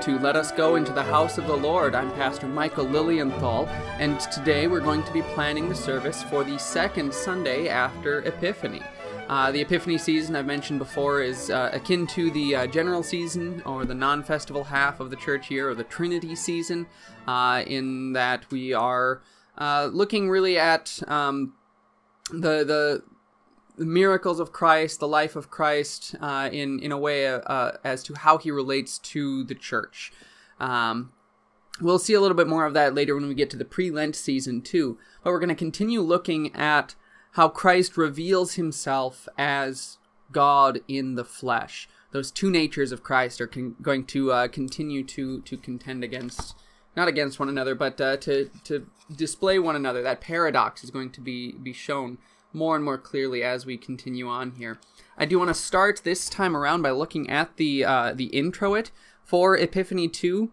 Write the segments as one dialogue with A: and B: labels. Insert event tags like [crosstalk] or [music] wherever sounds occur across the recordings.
A: to Let Us Go into the House of the Lord. I'm Pastor Michael Lilienthal, and today we're going to be planning the service for the second Sunday after Epiphany. Uh, the Epiphany season, I've mentioned before, is uh, akin to the uh, general season or the non festival half of the church year or the Trinity season, uh, in that we are uh, looking really at um, the, the the miracles of Christ, the life of Christ, uh, in in a way uh, uh, as to how he relates to the church. Um, we'll see a little bit more of that later when we get to the pre-Lent season too. But we're going to continue looking at how Christ reveals himself as God in the flesh. Those two natures of Christ are con- going to uh, continue to to contend against, not against one another, but uh, to to display one another. That paradox is going to be be shown more and more clearly as we continue on here. I do want to start this time around by looking at the uh, the introit for Epiphany 2.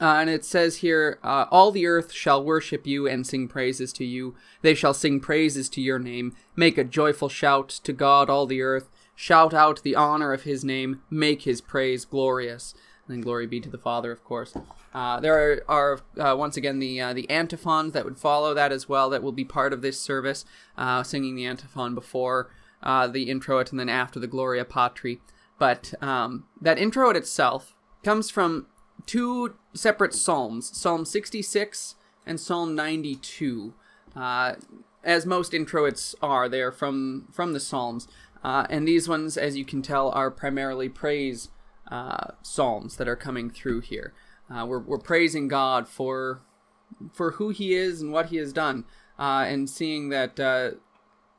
A: Uh, and it says here, uh, All the earth shall worship you and sing praises to you. They shall sing praises to your name. Make a joyful shout to God, all the earth. Shout out the honor of his name. Make his praise glorious. And glory be to the Father, of course. Uh, there are, are uh, once again the uh, the antiphons that would follow that as well. That will be part of this service, uh, singing the antiphon before uh, the introit and then after the Gloria Patri. But um, that introit itself comes from two separate psalms: Psalm 66 and Psalm 92. Uh, as most introits are, they are from from the Psalms, and these ones, as you can tell, are primarily praise psalms that are coming through here. Uh, we're, we're praising God for for who He is and what He has done, uh, and seeing that uh,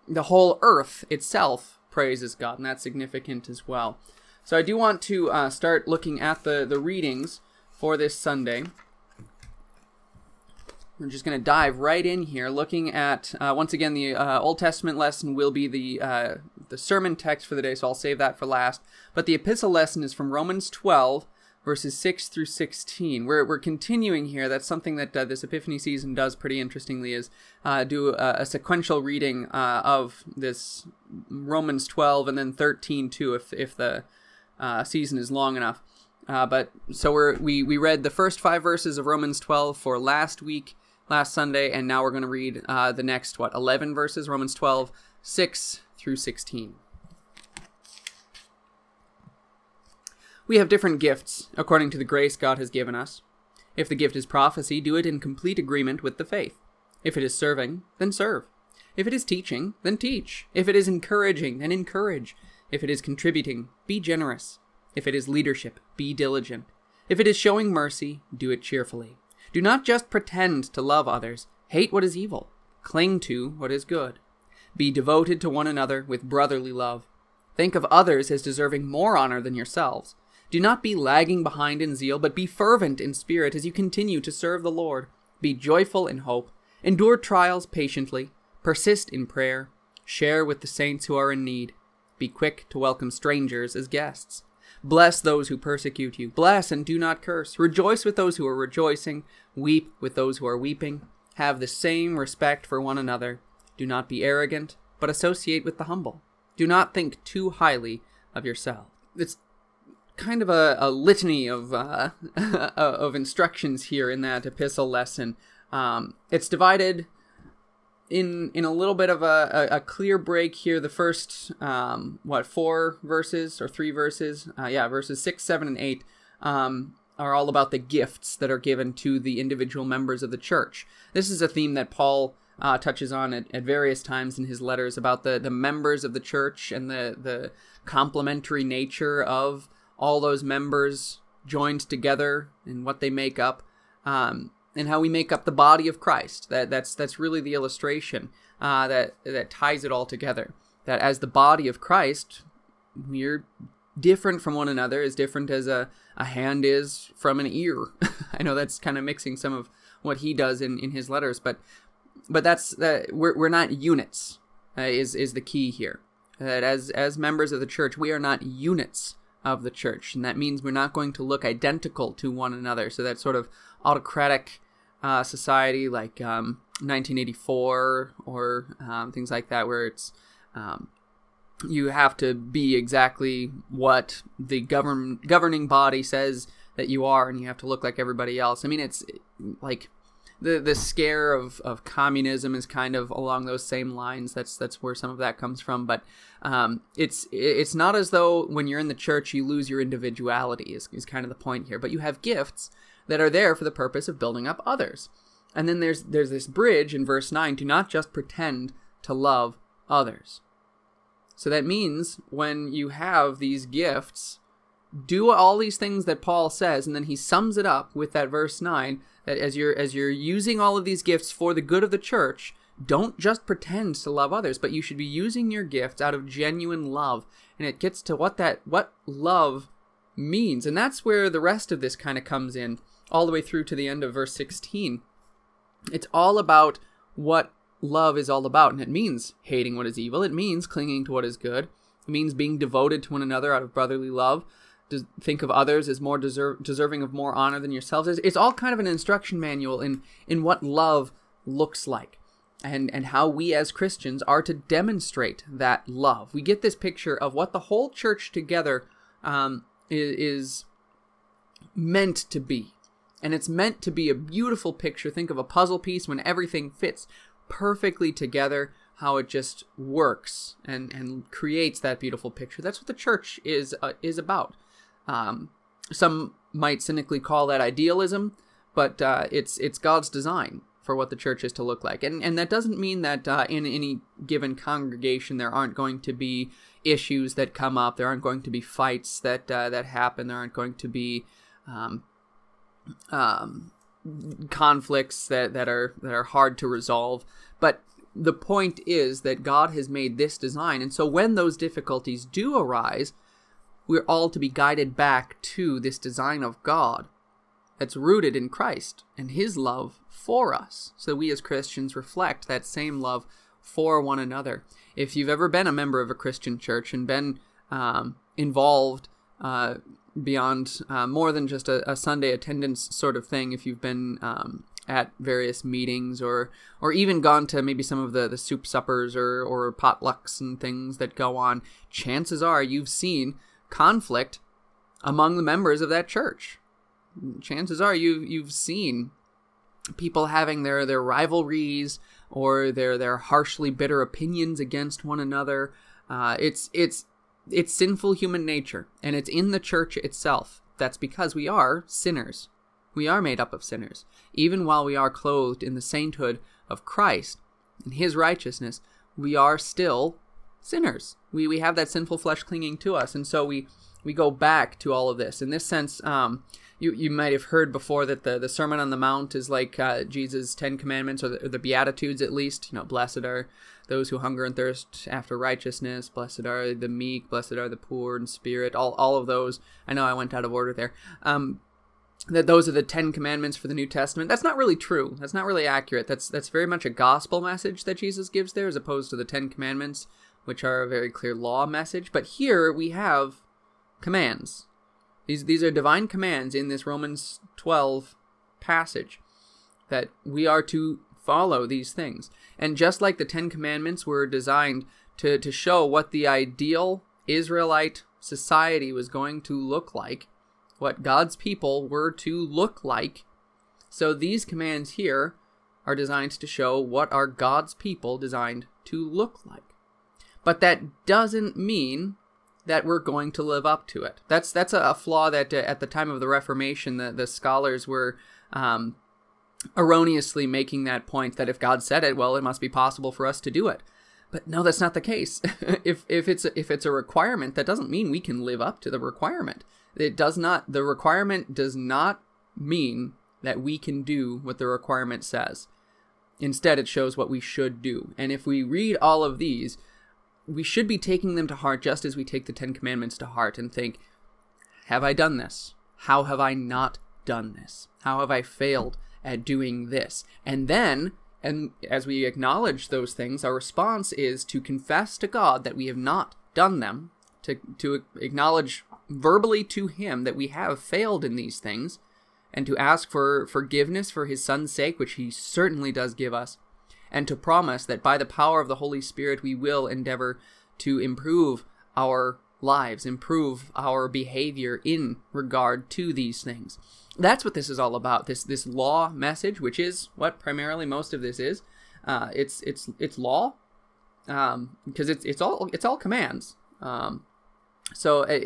A: the whole earth itself praises God, and that's significant as well. So I do want to uh, start looking at the the readings for this Sunday. We're just going to dive right in here, looking at uh, once again the uh, Old Testament lesson will be the uh, the sermon text for the day, so I'll save that for last. But the epistle lesson is from Romans 12, verses 6 through 16. We're, we're continuing here. That's something that uh, this Epiphany season does pretty interestingly is uh, do a, a, sequential reading uh, of this Romans 12 and then 13 too if, if the uh, season is long enough. Uh, but so we're, we, we read the first five verses of Romans 12 for last week, last Sunday, and now we're going to read uh, the next, what, 11 verses, Romans 12, 6 through 16. We have different gifts, according to the grace God has given us. If the gift is prophecy, do it in complete agreement with the faith. If it is serving, then serve. If it is teaching, then teach. If it is encouraging, then encourage. If it is contributing, be generous. If it is leadership, be diligent. If it is showing mercy, do it cheerfully. Do not just pretend to love others. Hate what is evil. Cling to what is good. Be devoted to one another with brotherly love. Think of others as deserving more honor than yourselves. Do not be lagging behind in zeal, but be fervent in spirit as you continue to serve the Lord. Be joyful in hope. Endure trials patiently. Persist in prayer. Share with the saints who are in need. Be quick to welcome strangers as guests. Bless those who persecute you. Bless and do not curse. Rejoice with those who are rejoicing. Weep with those who are weeping. Have the same respect for one another. Do not be arrogant, but associate with the humble. Do not think too highly of yourself. It's kind of a, a litany of uh, [laughs] of instructions here in that epistle lesson. Um, it's divided in in a little bit of a, a, a clear break here. The first um, what four verses or three verses? Uh, yeah, verses six, seven, and eight um, are all about the gifts that are given to the individual members of the church. This is a theme that Paul. Uh, touches on at, at various times in his letters about the, the members of the church and the, the complementary nature of all those members joined together and what they make up, um, and how we make up the body of Christ. That that's that's really the illustration uh, that that ties it all together. That as the body of Christ, we're different from one another, as different as a, a hand is from an ear. [laughs] I know that's kind of mixing some of what he does in, in his letters, but but that's that we're we're not units. Uh, is is the key here. That as as members of the church, we are not units of the church, and that means we're not going to look identical to one another. So that sort of autocratic uh, society like um, 1984 or um, things like that, where it's um, you have to be exactly what the govern governing body says that you are and you have to look like everybody else. I mean, it's like the the scare of, of communism is kind of along those same lines. That's that's where some of that comes from. But um, it's it's not as though when you're in the church you lose your individuality. Is is kind of the point here. But you have gifts that are there for the purpose of building up others. And then there's there's this bridge in verse nine to not just pretend to love others. So that means when you have these gifts, do all these things that Paul says, and then he sums it up with that verse nine that as you're as you're using all of these gifts for the good of the church, don't just pretend to love others, but you should be using your gifts out of genuine love. And it gets to what that what love means. And that's where the rest of this kind of comes in, all the way through to the end of verse 16. It's all about what love is all about, and it means hating what is evil. It means clinging to what is good. It means being devoted to one another out of brotherly love to think of others as more deserve, deserving of more honor than yourselves. It's, it's all kind of an instruction manual in in what love looks like, and and how we as Christians are to demonstrate that love. We get this picture of what the whole church together um, is, is meant to be, and it's meant to be a beautiful picture. Think of a puzzle piece when everything fits perfectly together how it just works and and creates that beautiful picture. That's what the church is uh, is about. Um, some might cynically call that idealism, but uh, it's it's God's design for what the church is to look like, and and that doesn't mean that uh, in any given congregation there aren't going to be issues that come up, there aren't going to be fights that uh, that happen, there aren't going to be um, um, conflicts that, that are that are hard to resolve, but the point is that God has made this design, and so when those difficulties do arise, we're all to be guided back to this design of God that's rooted in Christ and His love for us. So we as Christians reflect that same love for one another. If you've ever been a member of a Christian church and been um, involved uh, beyond uh, more than just a, a, Sunday attendance sort of thing, if you've been um, at various meetings or or even gone to maybe some of the, the soup suppers or, or potlucks and things that go on, chances are you've seen conflict among the members of that church. Chances are you you've seen people having their, their rivalries or their their harshly bitter opinions against one another. Uh, it's it's it's sinful human nature, and it's in the church itself. That's because we are sinners. We are made up of sinners. Even while we are clothed in the sainthood of Christ and His righteousness, we are still sinners. We we have that sinful flesh clinging to us, and so we we go back to all of this. In this sense, um, you you might have heard before that the the Sermon on the Mount is like uh, Jesus' Ten Commandments or the, or the Beatitudes, at least. You know, blessed are those who hunger and thirst after righteousness. Blessed are the meek. Blessed are the poor in spirit. All all of those. I know I went out of order there. Um, that those are the Ten Commandments for the New Testament. That's not really true. That's not really accurate. That's that's very much a gospel message that Jesus gives there, as opposed to the Ten Commandments which are a very clear law message. But here we have commands. These these are divine commands in this Romans 12 passage that we are to follow these things. And just like the 10 commandments were designed to to show what the ideal Israelite society was going to look like, what God's people were to look like, so these commands here are designed to show what are God's people designed to look like. But that doesn't mean that we're going to live up to it. That's that's a, flaw that uh, at the time of the Reformation, the, the scholars were um, erroneously making that point that if God said it, well, it must be possible for us to do it. But no, that's not the case. [laughs] if if it's a, if it's a requirement, that doesn't mean we can live up to the requirement. It does not. The requirement does not mean that we can do what the requirement says. Instead, it shows what we should do. And if we read all of these, we should be taking them to heart just as we take the Ten Commandments to heart and think, have I done this? How have I not done this? How have I failed at doing this? And then, and as we acknowledge those things, our response is to confess to God that we have not done them, to, to acknowledge verbally to Him that we have failed in these things, and to ask for forgiveness for His Son's sake, which He certainly does give us, and to promise that by the power of the Holy Spirit we will endeavor to improve our lives, improve our behavior in regard to these things. That's what this is all about. This this law message, which is what primarily most of this is. Uh, it's it's it's law, because um, it's it's all it's all commands. Um, so uh,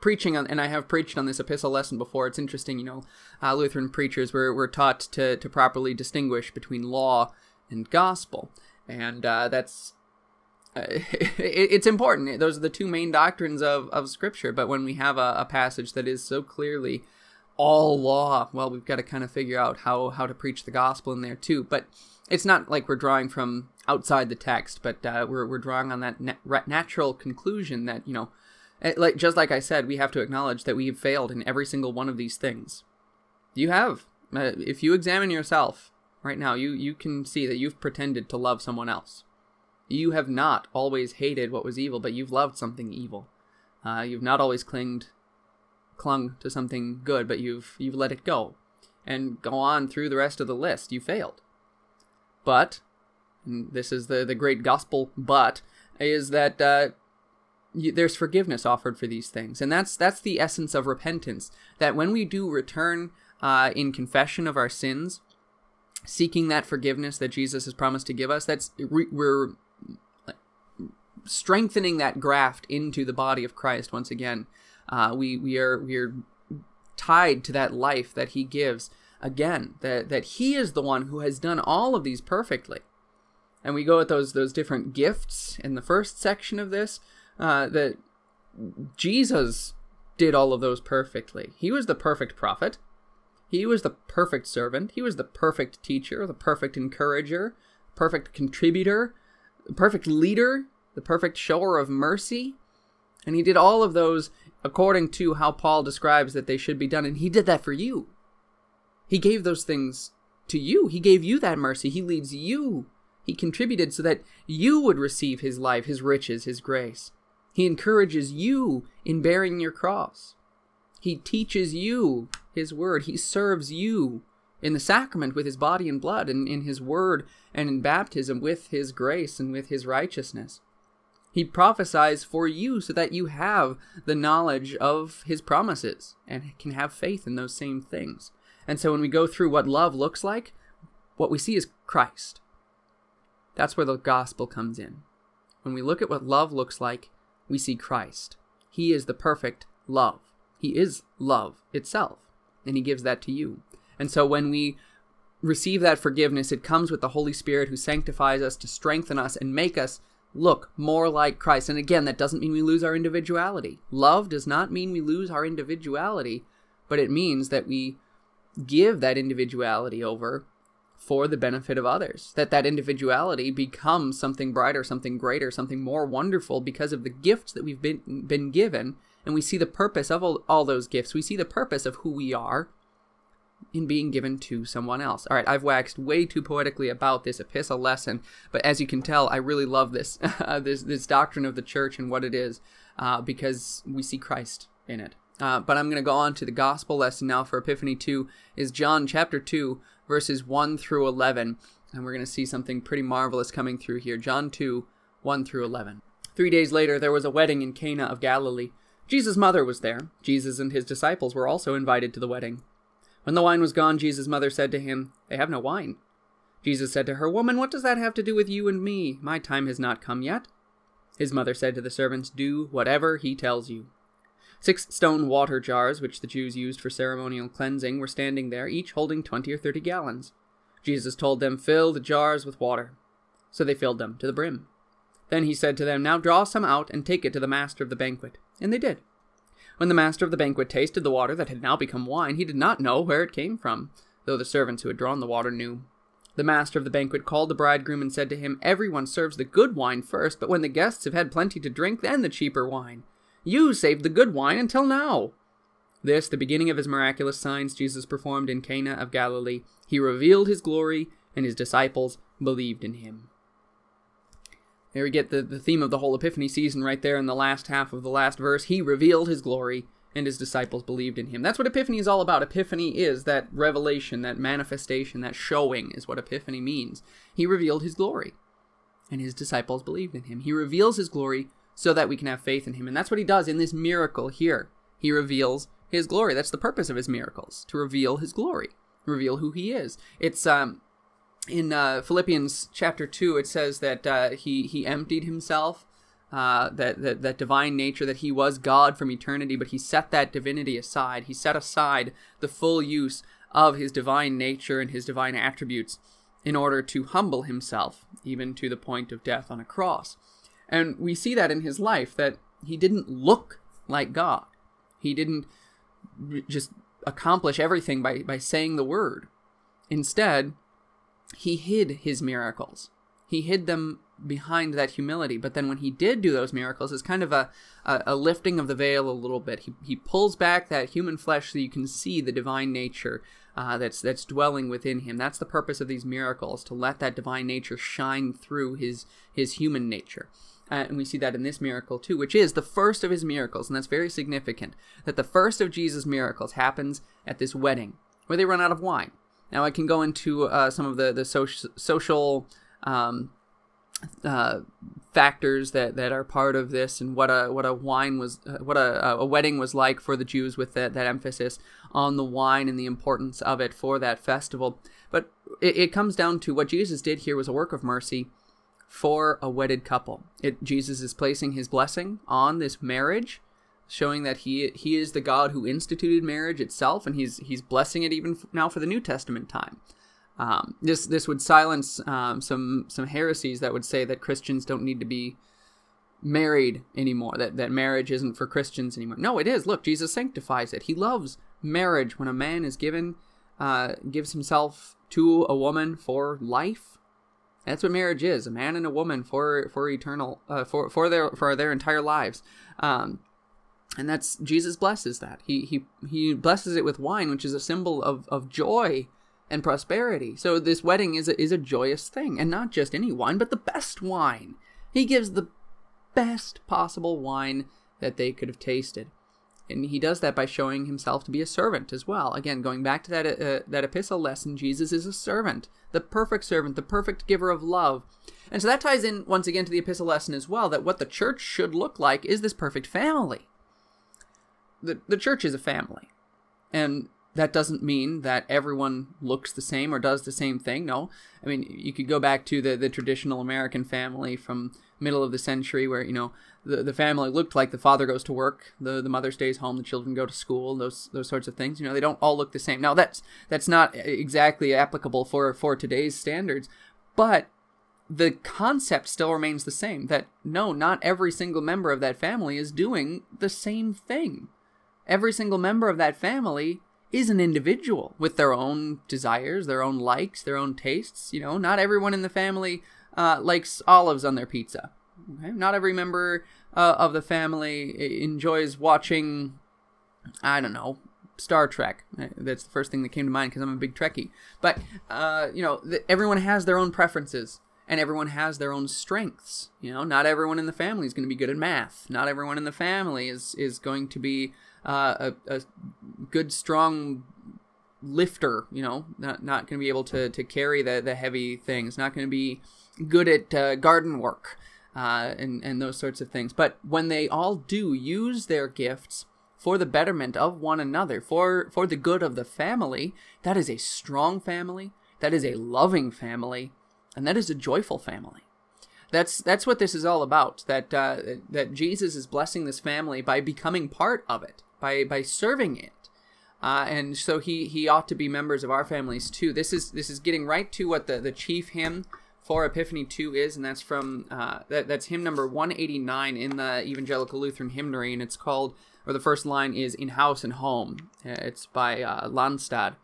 A: preaching on, and I have preached on this epistle lesson before. It's interesting, you know, uh, Lutheran preachers were, were taught to to properly distinguish between law and gospel, and uh, that's uh, [laughs] it, it's important. Those are the two main doctrines of, of Scripture. But when we have a, a, passage that is so clearly all law, well, we've got to kind of figure out how, how to preach the gospel in there too. But it's not like we're drawing from outside the text, but uh, we're, we're drawing on that natural conclusion that, you know, eh, like just like I said, we have to acknowledge that we've failed in every single one of these things. You have. Uh, if you examine yourself right now, you, you can see that you've pretended to love someone else you have not always hated what was evil, but you've loved something evil. Uh, you've not always clinged, clung to something good, but you've you've let it go, and go on through the rest of the list. You failed. But, this is the the great gospel. But is that uh, you, there's forgiveness offered for these things, and that's that's the essence of repentance. That when we do return uh, in confession of our sins, seeking that forgiveness that Jesus has promised to give us, that's we're strengthening that graft into the body of Christ once again. Uh, we we are we are tied to that life that He gives again. That that He is the one who has done all of these perfectly. And we go at those those different gifts in the first section of this. Uh, that Jesus did all of those perfectly. He was the perfect prophet. He was the perfect servant. He was the perfect teacher, the perfect encourager, perfect contributor, perfect leader the perfect shower of mercy. And he did all of those according to how Paul describes that they should be done. And he did that for you. He gave those things to you. He gave you that mercy. He leads you. He contributed so that you would receive his life, his riches, his grace. He encourages you in bearing your cross. He teaches you his word. He serves you in the sacrament with his body and blood, and in his word and in baptism with his grace and with his righteousness. He prophesies for you so that you have the knowledge of his promises and can have faith in those same things. And so when we go through what love looks like, what we see is Christ. That's where the gospel comes in. When we look at what love looks like, we see Christ. He is the perfect love. He is love itself, and He gives that to you. And so when we receive that forgiveness, it comes with the Holy Spirit who sanctifies us to strengthen us and make us look more like Christ. And again, that doesn't mean we lose our individuality. Love does not mean we lose our individuality, but it means that we give that individuality over for the benefit of others. That that individuality becomes something brighter, something greater, something more wonderful because of the gifts that we've been been given, and we see the purpose of all, all those gifts. We see the purpose of who we are in being given to someone else. All right, I've waxed way too poetically about this epistle lesson, but as you can tell, I really love this [laughs] this this doctrine of the church and what it is, uh, because we see Christ in it. Uh, but I'm going to go on to the gospel lesson now for Epiphany 2 is John chapter 2 verses 1 through 11 and we're going to see something pretty marvelous coming through here. John 2 1 through 11. 3 days later there was a wedding in Cana of Galilee. Jesus' mother was there. Jesus and his disciples were also invited to the wedding. When the wine was gone, Jesus' mother said to him, They have no wine. Jesus said to her, Woman, what does that have to do with you and me? My time has not come yet. His mother said to the servants, Do whatever he tells you. Six stone water jars, which the Jews used for ceremonial cleansing, were standing there, each holding twenty or thirty gallons. Jesus told them, Fill the jars with water. So they filled them to the brim. Then he said to them, Now draw some out and take it to the master of the banquet. And they did. When the master of the banquet tasted the water that had now become wine, he did not know where it came from, though the servants who had drawn the water knew. The master of the banquet called the bridegroom and said to him, Everyone serves the good wine first, but when the guests have had plenty to drink, then the cheaper wine. You saved the good wine until now. This, the beginning of his miraculous signs Jesus performed in Cana of Galilee. He revealed his glory, and his disciples believed in him. There we get the, the theme of the whole Epiphany season right there in the last half of the last verse. He revealed his glory, and his disciples believed in him. That's what Epiphany is all about. Epiphany is that revelation, that manifestation, that showing is what Epiphany means. He revealed his glory, and his disciples believed in him. He reveals his glory so that we can have faith in him. And that's what he does in this miracle here. He reveals his glory. That's the purpose of his miracles, to reveal his glory, reveal who he is. It's um in uh, Philippians chapter 2 it says that uh, he he emptied himself uh, that, that that divine nature that he was God from eternity, but he set that divinity aside. He set aside the full use of his divine nature and his divine attributes in order to humble himself, even to the point of death on a cross. And we see that in his life, that he didn't look like God. He didn't just accomplish everything by, by saying the word. Instead, he hid his miracles. He hid them behind that humility. But then when he did do those miracles, it's kind of a, a, a, lifting of the veil a little bit. He, he pulls back that human flesh so you can see the divine nature uh, that's that's dwelling within him. That's the purpose of these miracles to let that divine nature shine through his his human nature. Uh, and we see that in this miracle too, which is the first of his miracles, and that's very significant. That the first of Jesus' miracles happens at this wedding where they run out of wine. Now I can go into uh, some of the the social social um, uh, factors that, that are part of this and what a what a wine was uh, what a, a wedding was like for the Jews with that, that emphasis on the wine and the importance of it for that festival. But it, it comes down to what Jesus did here was a work of mercy for a wedded couple. It, Jesus is placing his blessing on this marriage, showing that he he is the God who instituted marriage itself, and he's he's blessing it even now for the New Testament time. Um, this this would silence um, some some heresies that would say that Christians don't need to be married anymore. That that marriage isn't for Christians anymore. No, it is. Look, Jesus sanctifies it. He loves marriage when a man is given uh, gives himself to a woman for life. That's what marriage is: a man and a woman for for eternal uh, for for their for their entire lives. Um, and that's Jesus blesses that. He he he blesses it with wine, which is a symbol of of joy and prosperity. So this wedding is a, is a joyous thing, and not just any wine, but the best wine. He gives the best possible wine that they could have tasted. And he does that by showing himself to be a servant as well. Again, going back to that uh, that epistle lesson, Jesus is a servant, the perfect servant, the perfect giver of love. And so that ties in once again to the epistle lesson as well that what the church should look like is this perfect family. The the church is a family. And that doesn't mean that everyone looks the same or does the same thing. No, I mean you could go back to the the traditional American family from middle of the century, where you know the the family looked like the father goes to work, the the mother stays home, the children go to school, those those sorts of things. You know, they don't all look the same. Now that's that's not exactly applicable for for today's standards, but the concept still remains the same. That no, not every single member of that family is doing the same thing. Every single member of that family is an individual with their own desires, their own likes, their own tastes. You know, not everyone in the family uh, likes olives on their pizza. Okay? Not every member uh, of the family enjoys watching, I don't know, Star Trek. Uh, that's the first thing that came to mind because I'm a big Trekkie. But, uh, you know, th- everyone has their own preferences and everyone has their own strengths. You know, not everyone in the family is going to be good at math. Not everyone in the family is, is going to be uh, a, a good strong lifter you know not, not going to be able to, to carry the, the heavy things not going to be good at uh, garden work uh, and, and those sorts of things. But when they all do use their gifts for the betterment of one another for for the good of the family that is a strong family that is a loving family and that is a joyful family. That's that's what this is all about that uh, that Jesus is blessing this family by becoming part of it by by serving it. Uh, and so he he ought to be members of our families too. This is this is getting right to what the, the chief hymn for Epiphany 2 is, and that's from uh, that, that's hymn number 189 in the Evangelical Lutheran Hymnary, and it's called, or the first line is "In House and Home." Uh, it's by uh, Landstad.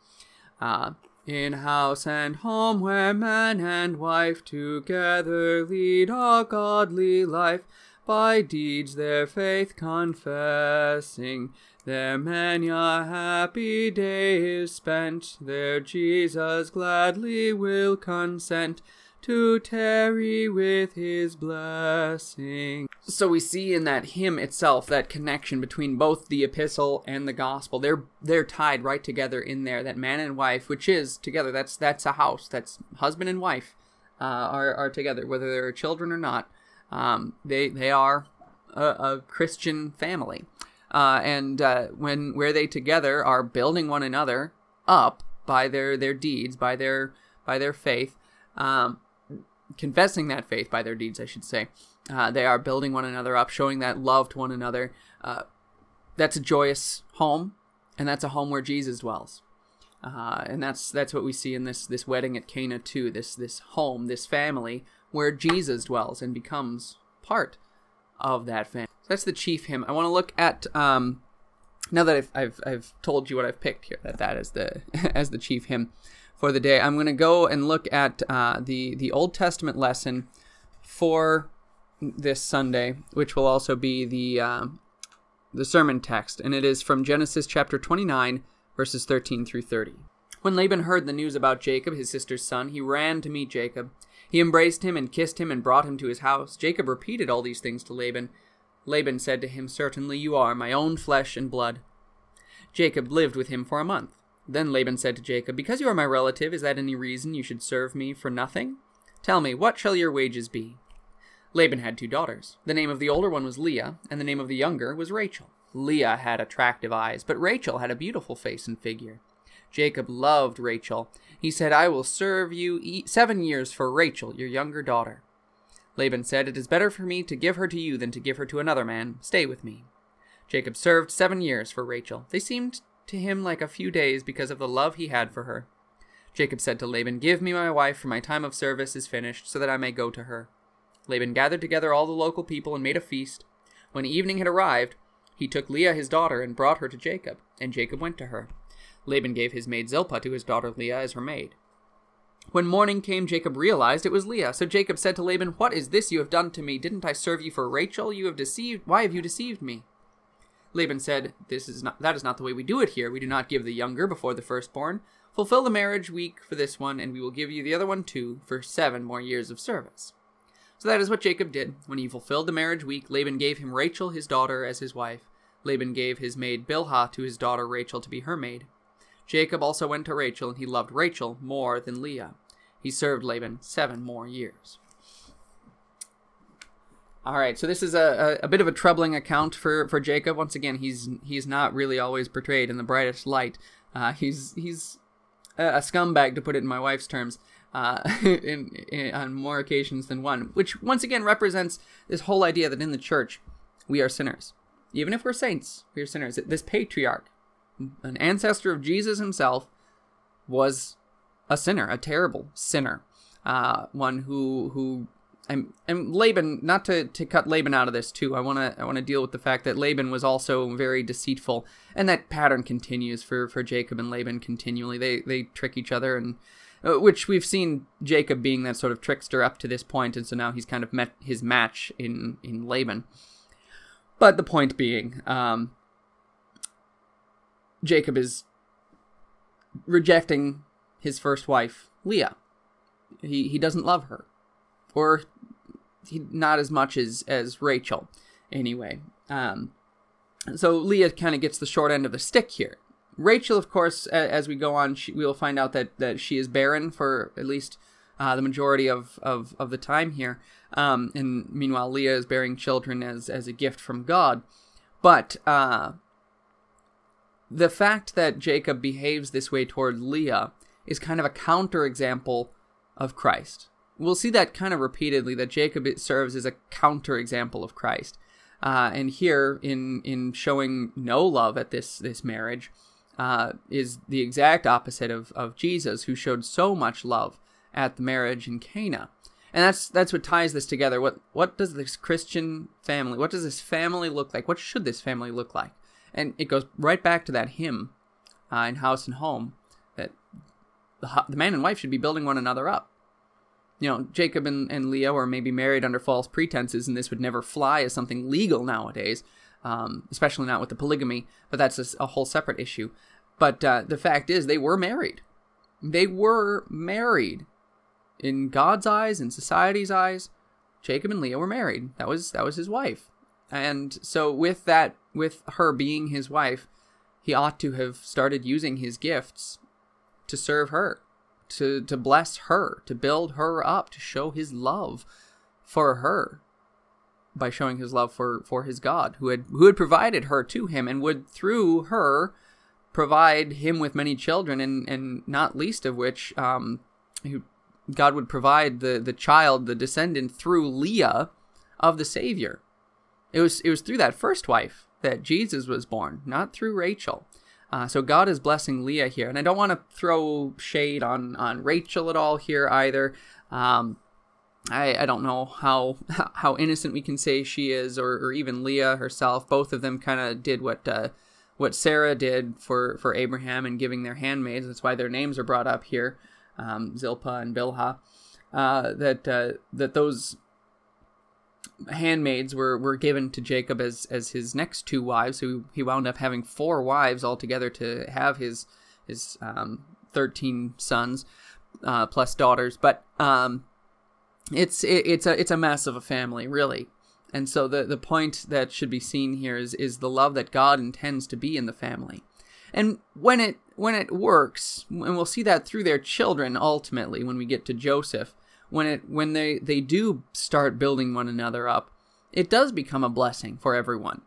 A: Uh, in house and home, where man and wife together lead a godly life, by deeds their faith confessing. There many a happy day is spent, there Jesus gladly will consent to tarry with his blessing. So we see in that hymn itself that connection between both the epistle and the gospel. They're they're tied right together in there. That man and wife, which is together. That's that's a house. That's husband and wife uh, are are together, whether there are children or not. Um, they they are a, a Christian family, uh, and uh, when where they together are building one another up by their their deeds, by their by their faith, um, confessing that faith by their deeds, I should say. Uh, they are building one another up, showing that love to one another. Uh, that's a joyous home, and that's a home where Jesus dwells. Uh, and that's that's what we see in this this wedding at Cana too. This this home, this family where Jesus dwells and becomes part of that family. So that's the chief hymn. I want to look at um, now that I've, I've I've told you what I've picked here. That that is the [laughs] as the chief hymn for the day. I'm going to go and look at uh, the the Old Testament lesson for this Sunday, which will also be the uh, the sermon text, and it is from Genesis chapter 29, verses 13 through 30. When Laban heard the news about Jacob, his sister's son, he ran to meet Jacob. He embraced him and kissed him and brought him to his house. Jacob repeated all these things to Laban. Laban said to him, Certainly you are my own flesh and blood. Jacob lived with him for a month. Then Laban said to Jacob, Because you are my relative, is that any reason you should serve me for nothing? Tell me, what shall your wages be? Laban had two daughters. The name of the older one was Leah, and the name of the younger was Rachel. Leah had attractive eyes, but Rachel had a beautiful face and figure. Jacob loved Rachel. He said, I will serve you seven years for Rachel, your younger daughter. Laban said, It is better for me to give her to you than to give her to another man. Stay with me. Jacob served seven years for Rachel. They seemed to him like a few days because of the love he had for her. Jacob said to Laban, Give me my wife, for my time of service is finished, so that I may go to her. Laban gathered together all the local people and made a feast. When evening had arrived, he took Leah his daughter and brought her to Jacob, and Jacob went to her. Laban gave his maid Zilpah to his daughter Leah as her maid. When morning came, Jacob realized it was Leah. So Jacob said to Laban, What is this you have done to me? Didn't I serve you for Rachel? You have deceived. Why have you deceived me? Laban said, This is not that is not the way we do it here. We do not give the younger before the firstborn. Fulfill the marriage week for this one, and we will give you the other one too for seven more years of service. So that is what Jacob did. When he fulfilled the marriage week, Laban gave him Rachel, his daughter, as his wife. Laban gave his maid Bilhah to his daughter Rachel to be her maid. Jacob also went to Rachel, and he loved Rachel more than Leah. He served Laban seven more years. All right, so this is a, a, a, bit of a troubling account for, for Jacob. Once again, he's he's not really always portrayed in the brightest light. Uh, he's he's a, scumbag, to put it in my wife's terms, uh, [laughs] in, in, on more occasions than one. Which once again represents this whole idea that in the church we are sinners, even if we're saints, we are sinners. This patriarch, an ancestor of Jesus himself, was a sinner, a terrible sinner, uh, one who who and, and Laban, not to, to cut Laban out of this too. I want to I want to deal with the fact that Laban was also very deceitful, and that pattern continues for, for Jacob and Laban continually. They they trick each other, and uh, which we've seen Jacob being that sort of trickster up to this point, and so now he's kind of met his match in in Laban. But the point being, um, Jacob is rejecting his first wife, Leah. He he doesn't love her, or he, not as much as as Rachel, anyway. Um, so Leah kind of gets the short end of the stick here. Rachel, of course, as we go on, she, we will find out that that she is barren for at least uh, the majority of, of, of the time here. Um, and meanwhile, Leah is bearing children as as a gift from God. But uh, the fact that Jacob behaves this way toward Leah is kind of a counterexample of Christ. We'll see that kind of repeatedly that Jacob serves as a counterexample of Christ. Uh, and here, in in showing no love at this this marriage, uh, is the exact opposite of, of Jesus, who showed so much love at the marriage in Cana. And that's that's what ties this together. What what does this Christian family? What does this family look like? What should this family look like? And it goes right back to that hymn uh, in House and Home that the, the man and wife should be building one another up. You know, Jacob and, and were maybe married under false pretenses, and this would never fly as something legal nowadays, um, especially not with the polygamy, but that's a, a whole separate issue. But uh, the fact is, they were married. They were married. In God's eyes, in society's eyes, Jacob and Leah were married. That was that was his wife. And so with that with her being his wife, he ought to have started using his gifts to serve her, to, to bless her, to build her up, to show his love for her. by showing his love for for his God, who had who had provided her to him, and would through her provide him with many children, and and not least of which, um, God would provide the the child, the descendant through Leah of the Savior. It was it was through that first wife that Jesus was born, not through Rachel. Uh, so God is blessing Leah here, and I don't want to throw shade on on Rachel at all here either. Um, I, I don't know how [laughs] how innocent we can say she is, or, or even Leah herself. Both of them kind of did what uh, what Sarah did for, for Abraham in giving their handmaids. That's why their names are brought up here, um, Zilpah and Bilhah. Uh, that uh, that those handmaids were, were given to Jacob as as his next two wives. So he wound up having four wives altogether to have his his um, thirteen sons uh, plus daughters. But um, it's it, it's a it's a mess of a family, really. And so the the point that should be seen here is is the love that God intends to be in the family. And when it when it works, and we'll see that through their children ultimately when we get to Joseph, when it when they they do start building one another up, it does become a blessing for everyone.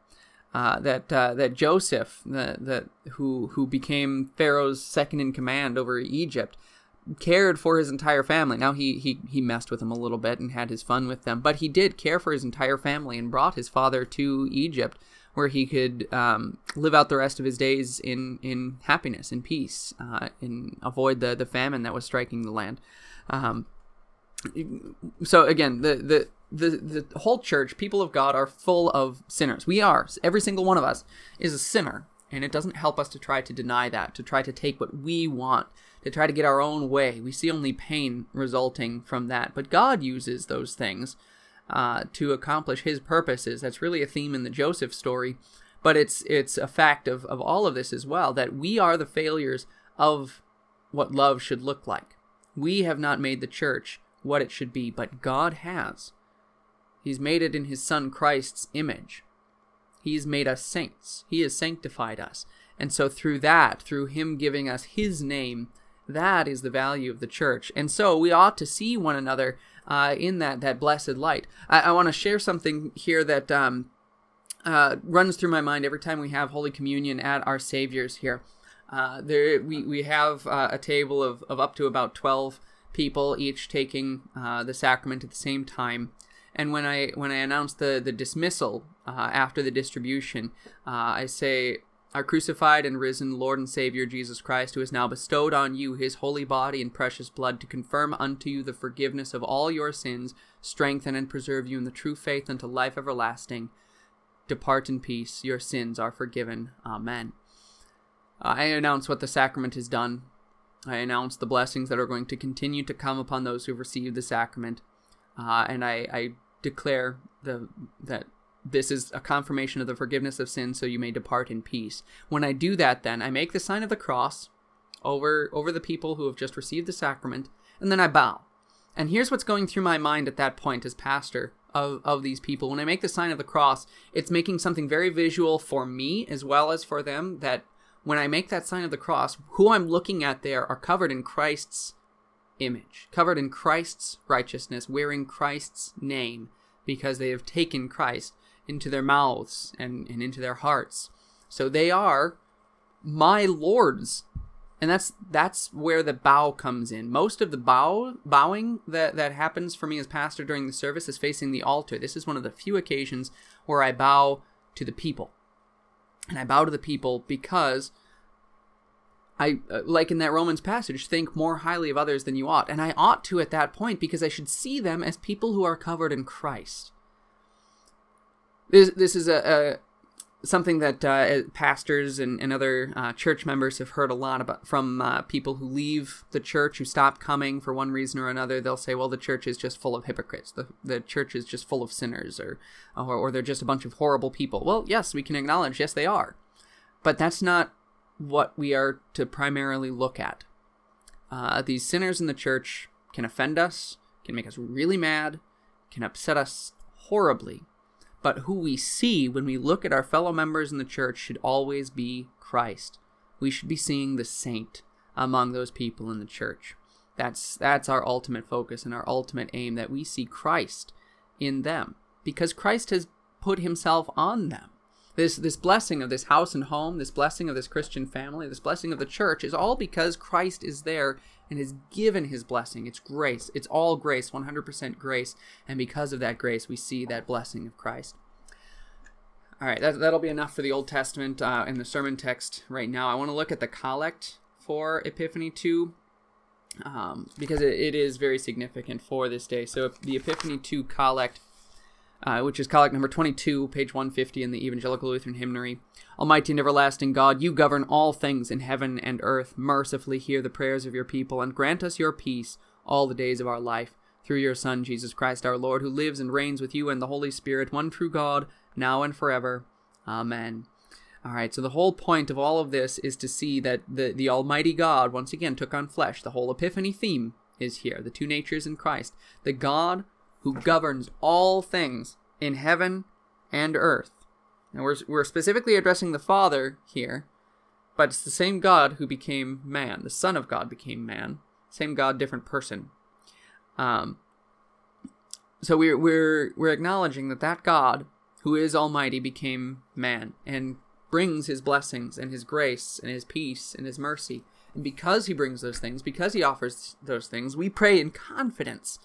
A: Uh, that uh, that Joseph, the, that who who became Pharaoh's second in command over Egypt, cared for his entire family. Now he he he messed with them a little bit and had his fun with them, but he did care for his entire family and brought his father to Egypt, where he could um, live out the rest of his days in in happiness and peace, uh, and avoid the the famine that was striking the land. Um, so again, the the the the whole church, people of God, are full of sinners. We are. Every single one of us is a sinner, and it doesn't help us to try to deny that, to try to take what we want to try to get our own way. We see only pain resulting from that. But God uses those things uh, to accomplish His purposes. That's really a theme in the Joseph story. But it's it's a fact of, of all of this as well that we are the failures of what love should look like. We have not made the church what it should be, but God has. He's made it in His Son Christ's image. He's made us saints. He has sanctified us. And so, through that, through Him giving us His name, that is the value of the church. And so we ought to see one another uh, in that, that blessed light. I, I want to share something here that um, uh, runs through my mind every time we have Holy Communion at our Savior's here. Uh, there, we, we have uh, a table of, of up to about 12 people, each taking uh, the sacrament at the same time. And when I when I announce the the dismissal uh, after the distribution, I say, our crucified and risen Lord and Savior Jesus Christ, who has now bestowed on you his holy body and precious blood to confirm unto you the forgiveness of all your sins, strengthen and preserve you in the true faith unto life everlasting. Depart in peace, your sins are forgiven. Amen. I announce what the sacrament has done. I announce the blessings that are going to continue to come upon those who have received the sacrament. Uh, and I, I declare the, that this is a confirmation of the forgiveness of sin so you may depart in peace. When i do that then i make the sign of the cross over over the people who have just received the sacrament and then i bow. And here's what's going through my mind at that point as pastor of, of these people. When i make the sign of the cross it's making something very visual for me as well as for them that when i make that sign of the cross who i'm looking at there are covered in christ's image covered in christ's righteousness wearing christ's name because they have taken christ into their mouths and, and into their hearts. So they are my lords. And that's that's where the bow comes in. Most of the bow bowing that, that happens for me as pastor during the service is facing the altar. This is one of the few occasions where I bow to the people. And I bow to the people because I, uh, like in that Romans passage, think more highly of others than you ought. And I ought to at that point because I should see them as people who are covered in Christ. This this is a, a something that uh, pastors and, and other uh, church members have heard a lot about from uh, people who leave the church who stop coming for one reason or another. They'll say, "Well, the church is just full of hypocrites. The the church is just full of sinners, or or, or they're just a bunch of horrible people." Well, yes, we can acknowledge, yes, they are, but that's not what we are to primarily look at. Uh, these sinners in the church can offend us, can make us really mad, can upset us horribly but who we see when we look at our fellow members in the church should always be Christ. We should be seeing the saint among those people in the church. That's that's our ultimate focus and our ultimate aim that we see Christ in them because Christ has put himself on them. This, this blessing of this house and home, this blessing of this Christian family, this blessing of the church is all because Christ is there and has given his blessing. It's grace. It's all grace, 100% grace. And because of that grace, we see that blessing of Christ. All right, that, that'll be enough for the Old Testament uh, in the sermon text right now. I want to look at the collect for Epiphany 2 um, because it, it is very significant for this day. So the Epiphany 2 collect uh, which is collect number 22, page 150 in the Evangelical Lutheran Hymnary. Almighty and everlasting God, you govern all things in heaven and earth. Mercifully hear the prayers of your people and grant us your peace all the days of our life. Through your Son, Jesus Christ our Lord, who lives and reigns with you and the Holy Spirit, one true God, now and forever. Amen. All right, so the whole point of all of this is to see that the, the Almighty God once again took on flesh. The whole Epiphany theme is here the two natures in Christ. The God who governs all things in heaven and earth. And we're, we're specifically addressing the Father here, but it's the same God who became man. The Son of God became man. Same God, different person. Um, so we're, we're, we're acknowledging that that God, who is Almighty, became man and brings his blessings and his grace and his peace and his mercy. And because he brings those things, because he offers those things, we pray in confidence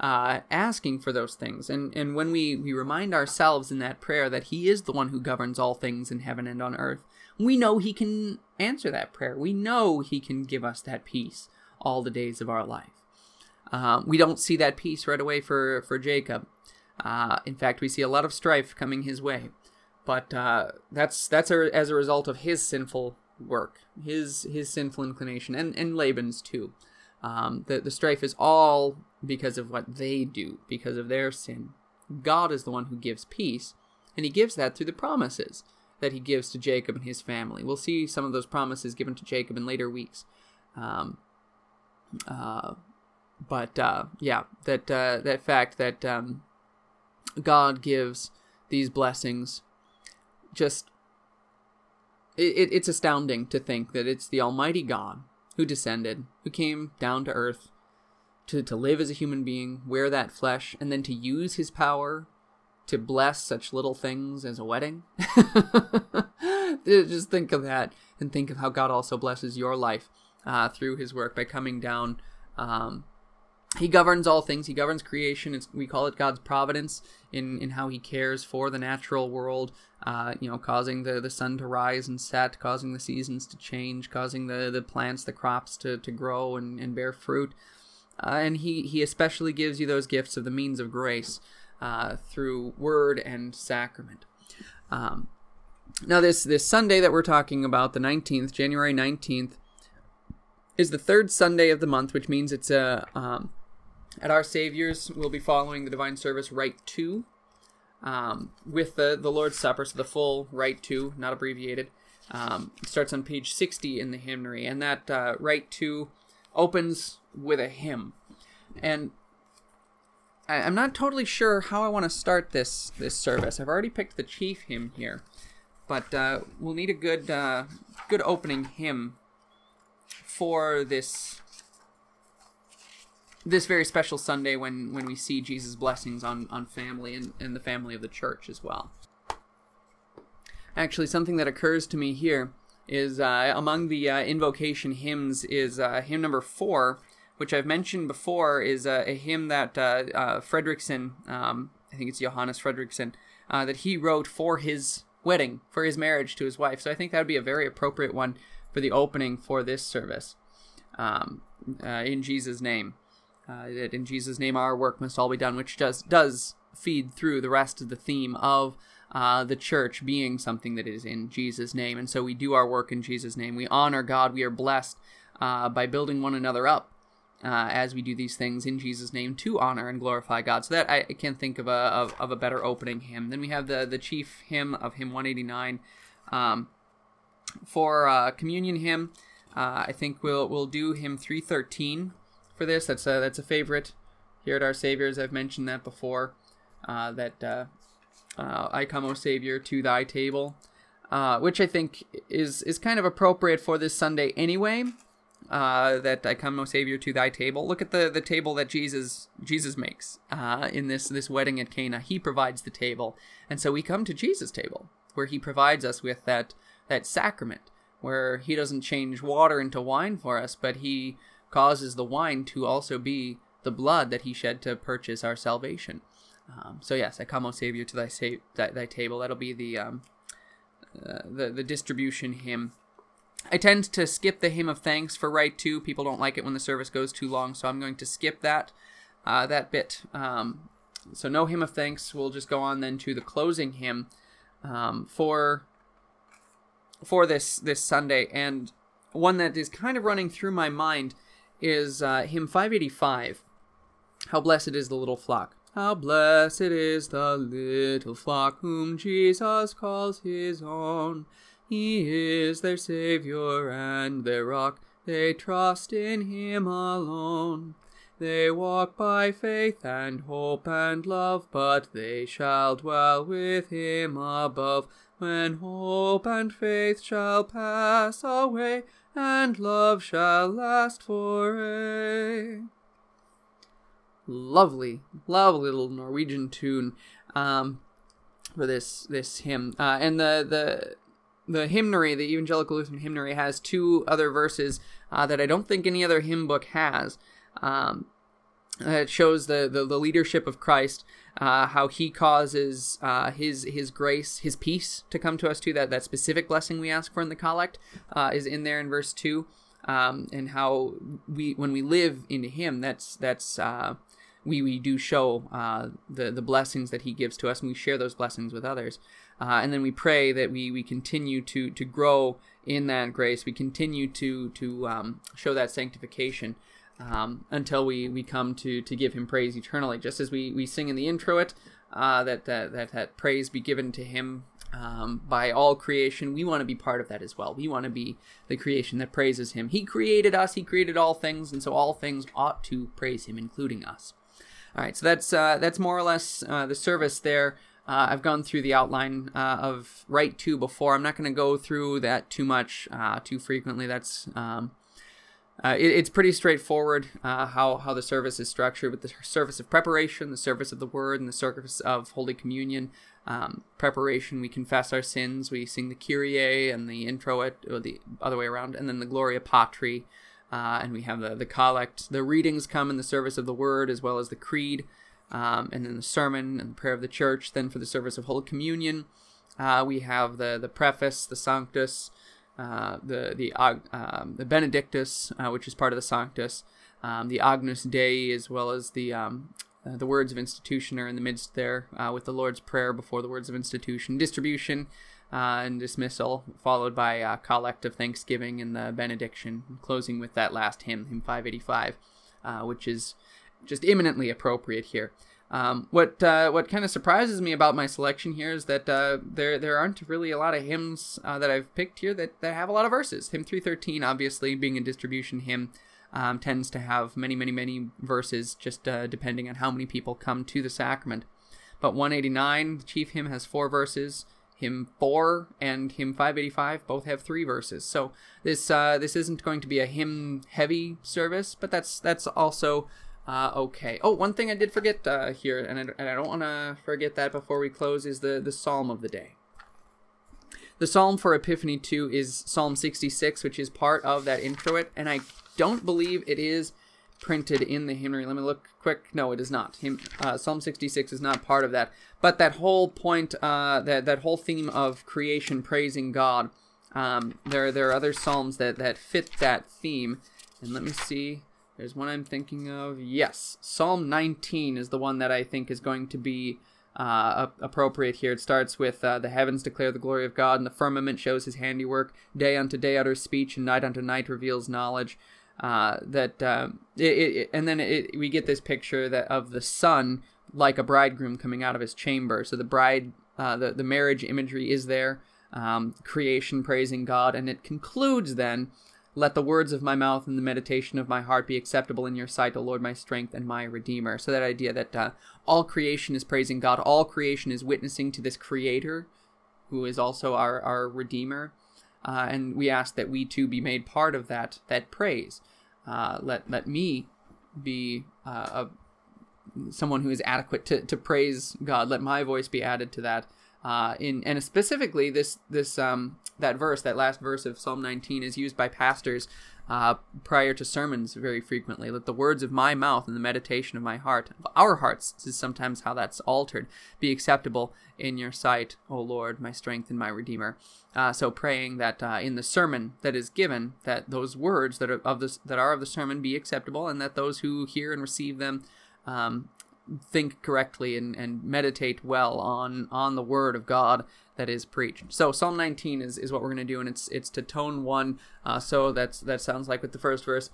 A: uh, asking for those things. And, and when we, we remind ourselves in that prayer that He is the one who governs all things in heaven and on earth, we know He can answer that prayer. We know He can give us that peace all the days of our life. Uh, we don't see that peace right away for, for Jacob. Uh, in fact, we see a lot of strife coming his way. But uh, that's that's a, as a result of his sinful work, his his sinful inclination, and, and Laban's too. Um, the, the strife is all because of what they do, because of their sin. God is the one who gives peace, and he gives that through the promises that he gives to Jacob and his family. We'll see some of those promises given to Jacob in later weeks. Um, uh, but uh, yeah, that uh, that fact that um, God gives these blessings, just it, it's astounding to think that it's the Almighty God who descended, who came down to earth to, to live as a human being, wear that flesh, and then to use his power to bless such little things as a wedding. [laughs] Just think of that and think of how God also blesses your life uh, through his work by coming down. Um, he governs all things. He governs creation. It's, we call it God's providence in, in how he cares for the natural world, uh, you know, causing the, the sun to rise and set, causing the seasons to change, causing the, the plants, the crops to, to grow and, and bear fruit. Uh, and he, he especially gives you those gifts of the means of grace uh, through word and sacrament. Um, now, this, this Sunday that we're talking about, the 19th, January 19th, is the third Sunday of the month, which means it's a. Um, at Our Savior's, we'll be following the Divine Service Rite 2 um, with the, the Lord's Supper, so the full Rite 2, not abbreviated. Um, starts on page 60 in the hymnary, and that uh, Rite 2 opens with a hymn. And I, am not totally sure how I want to start this this service. I've already picked the chief hymn here, but uh, we'll need a good uh, good opening hymn for this this very special Sunday when, when we see Jesus' blessings on, on family and, and the family of the church as well. Actually, something that occurs to me here is uh, among the uh, invocation hymns is uh, hymn number four, which I've mentioned before is uh, a hymn that uh, uh, Fredrickson, um, I think it's Johannes Fredrickson, that he wrote for his wedding, for his marriage to his wife. So I think that would be a very appropriate one for the opening for this service. Um, in Jesus' name uh, that in Jesus' name our work must all be done, which does does feed through the rest of the theme of uh, the church being something that is in Jesus' name. And so we do our work in Jesus' name. We honor God. We are blessed uh, by building one another up uh, as we do these things in Jesus' name to honor and glorify God. So that I, can't think of a of, of, a better opening hymn. Then we have the the chief hymn of hymn 189 um, for uh, communion hymn. Uh, I think we'll we'll do hymn 313 for this. That's a that's a favorite here at Our Saviors. I've mentioned that before. Uh, that uh, uh, I come, O Savior, to Thy table, which I think is is kind of appropriate for this Sunday anyway. Uh, that I come, O Savior, to thy table. Look at the, the table that Jesus Jesus makes uh, in this this wedding at Cana. He provides the table, and so we come to Jesus' table, where He provides us with that that sacrament, where He doesn't change water into wine for us, but He causes the wine to also be the blood that He shed to purchase our salvation. Um, so yes, I come, O Savior, to thy, sa- thy, table. That'll be the um, uh, the the distribution hymn. I tend to skip the hymn of thanks for Rite Two. People don't like it when the service goes too long, so I'm going to skip that uh, that bit. Um, so no hymn of thanks. We'll just go on then to the closing hymn um, for for this this Sunday, and one that is kind of running through my mind is uh, hymn 585. How blessed is the little flock. How blessed is the little flock whom Jesus calls his own. He is their Saviour and their rock. They trust in Him alone. They walk by faith and hope and love, but they shall dwell with Him above. When hope and faith shall pass away, and love shall last forever. Lovely, lovely little Norwegian tune um, for this this hymn, uh, and the the the hymnary, the Evangelical Lutheran hymnary, has two other verses uh, that I don't think any other hymn book has. Um, it shows the, the, the, leadership of Christ, uh, how he causes uh, his his grace, his peace to come to us too. That that specific blessing we ask for in the collect uh, is in there in verse two, um, and how we when we live in Him, that's that's uh, we we do show uh, the the blessings that He gives to us, and we share those blessings with others. Uh, and then we pray that we, we continue to, to grow in that grace. We continue to to um, show that sanctification um, until we, we come to, to give Him praise eternally. Just as we, we sing in the introit uh, that, that, that that praise be given to Him um, by all creation. We want to be part of that as well. We want to be the creation that praises Him. He created us. He created all things, and so all things ought to praise Him, including us. All right, so that's uh, that's more or less uh, the service there. Uh, I've gone through the outline uh, of Rite 2 before. I'm not going to go through that too much, uh, too frequently. That's um, uh, it, it's pretty straightforward uh, how how the service is structured with the service of preparation, the service of the Word, and the service of Holy Communion. Um, preparation, we confess our sins, we sing the Kyrie and the introit, or the other way around, and then the Gloria Patri, uh, and we have the the collect. The readings come in the service of the Word as well as the Creed um, and then the sermon and the prayer of the church. Then for the service of Holy Communion, uh, we have the the preface, the Sanctus, uh, the the um, the Benedictus, uh, which is part of the Sanctus, um, the Agnus Dei, as well as the um, uh, the words of institution are in the midst there, uh, with the Lord's Prayer before the words of institution, distribution. Uh, and dismissal, followed by a collect of thanksgiving and the benediction, closing with that last hymn, hymn 585, which is just imminently appropriate here. Um, what uh, what kind of surprises me about my selection here is that uh, there there aren't really a lot of hymns uh, that I've picked here that, that have a lot of verses. Hymn 313, obviously being a distribution hymn, um, tends to have many many many verses, just uh, depending on how many people come to the sacrament. But 189, the chief hymn, has four verses. Hymn 4 and hymn 585 both have three verses. So this uh, this isn't going to be a hymn heavy service, but that's that's also uh, okay. Oh, one thing I did forget uh, here, and I, and I don't want to forget that before we close, is the, the psalm of the day. The psalm for Epiphany 2 is Psalm 66, which is part of that introit, and I don't believe it is printed in the hymnary. Let me look quick. No, it is not. Uh, psalm 66 is not part of that. But that whole point, uh, that, that whole theme of creation praising God, um, there, there are other psalms that, that fit that theme. And let me see. There's one I'm thinking of. Yes, Psalm 19 is the one that I think is going to be uh, appropriate here. It starts with uh, the heavens declare the glory of God, and the firmament shows His handiwork. Day unto day utters speech, and night unto night reveals knowledge. Uh, that uh, it, it, and then it, we get this picture that of the sun like a bridegroom coming out of his chamber. So the bride, uh, the the marriage imagery is there. Um, creation praising God, and it concludes then let the words of my mouth and the meditation of my heart be acceptable in your sight, O Lord, my strength and my redeemer. So that idea that uh, all creation is praising God, all creation is witnessing to this creator who is also our, our redeemer. uh, and we ask that we too be made part of that that praise. Uh, let let me be uh, a, someone who is adequate to, to praise God. Let my voice be added to that. Uh, in and specifically this this um, that verse that last verse of Psalm 19 is used by pastors uh, prior to sermons very frequently. Let the words of my mouth and the meditation of my heart, of our hearts, is sometimes how that's altered, be acceptable in your sight, O Lord, my strength and my redeemer. Uh, so praying that uh, in the sermon that is given, that those words that are of this that are of the sermon be acceptable, and that those who hear and receive them um, think correctly and, and meditate well on on the word of God that is preached. So Psalm 19 is, is what we're going to do, and it's it's to tone one. Uh, so that's that sounds like with the first verse.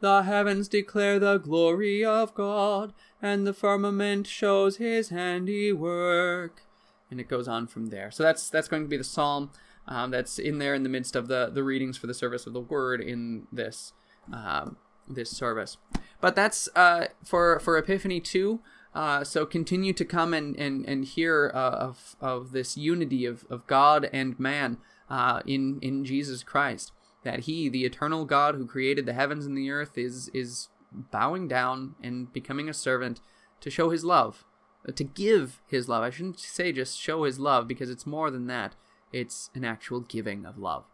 A: The heavens declare the glory of God, and the firmament shows His handiwork. And it goes on from there. So that's that's going to be the psalm um, that's in there in the midst of the the readings for the service of the word in this um, this service. But that's uh, for for Epiphany two. Uh, so continue to come and and and hear uh, of of this unity of, of God and man uh, in in Jesus Christ. That He, the eternal God who created the heavens and the earth, is is bowing down and becoming a servant to show His love, uh, to give His love. I shouldn't say just show His love because it's more than that. It's an actual giving of love,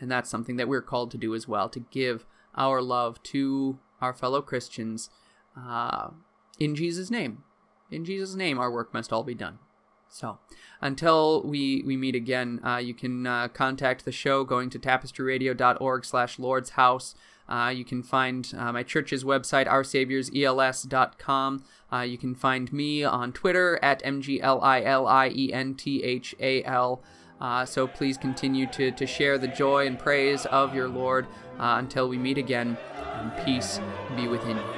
A: and that's something that we're called to do as well. To give our love to our fellow Christians uh, in Jesus' name in Jesus' name, our work must all be done. So, until we, we meet again, uh, you can uh, contact the show going to tapestryradio.org slash Lord's House. Uh, you can find uh, my church's website, oursaviorsels.com. Uh, you can find me on Twitter at M-G-L-I-L-I-E-N-T-H-A-L. Uh, so please continue to, to share the joy and praise of your Lord until we meet again, and peace be within you.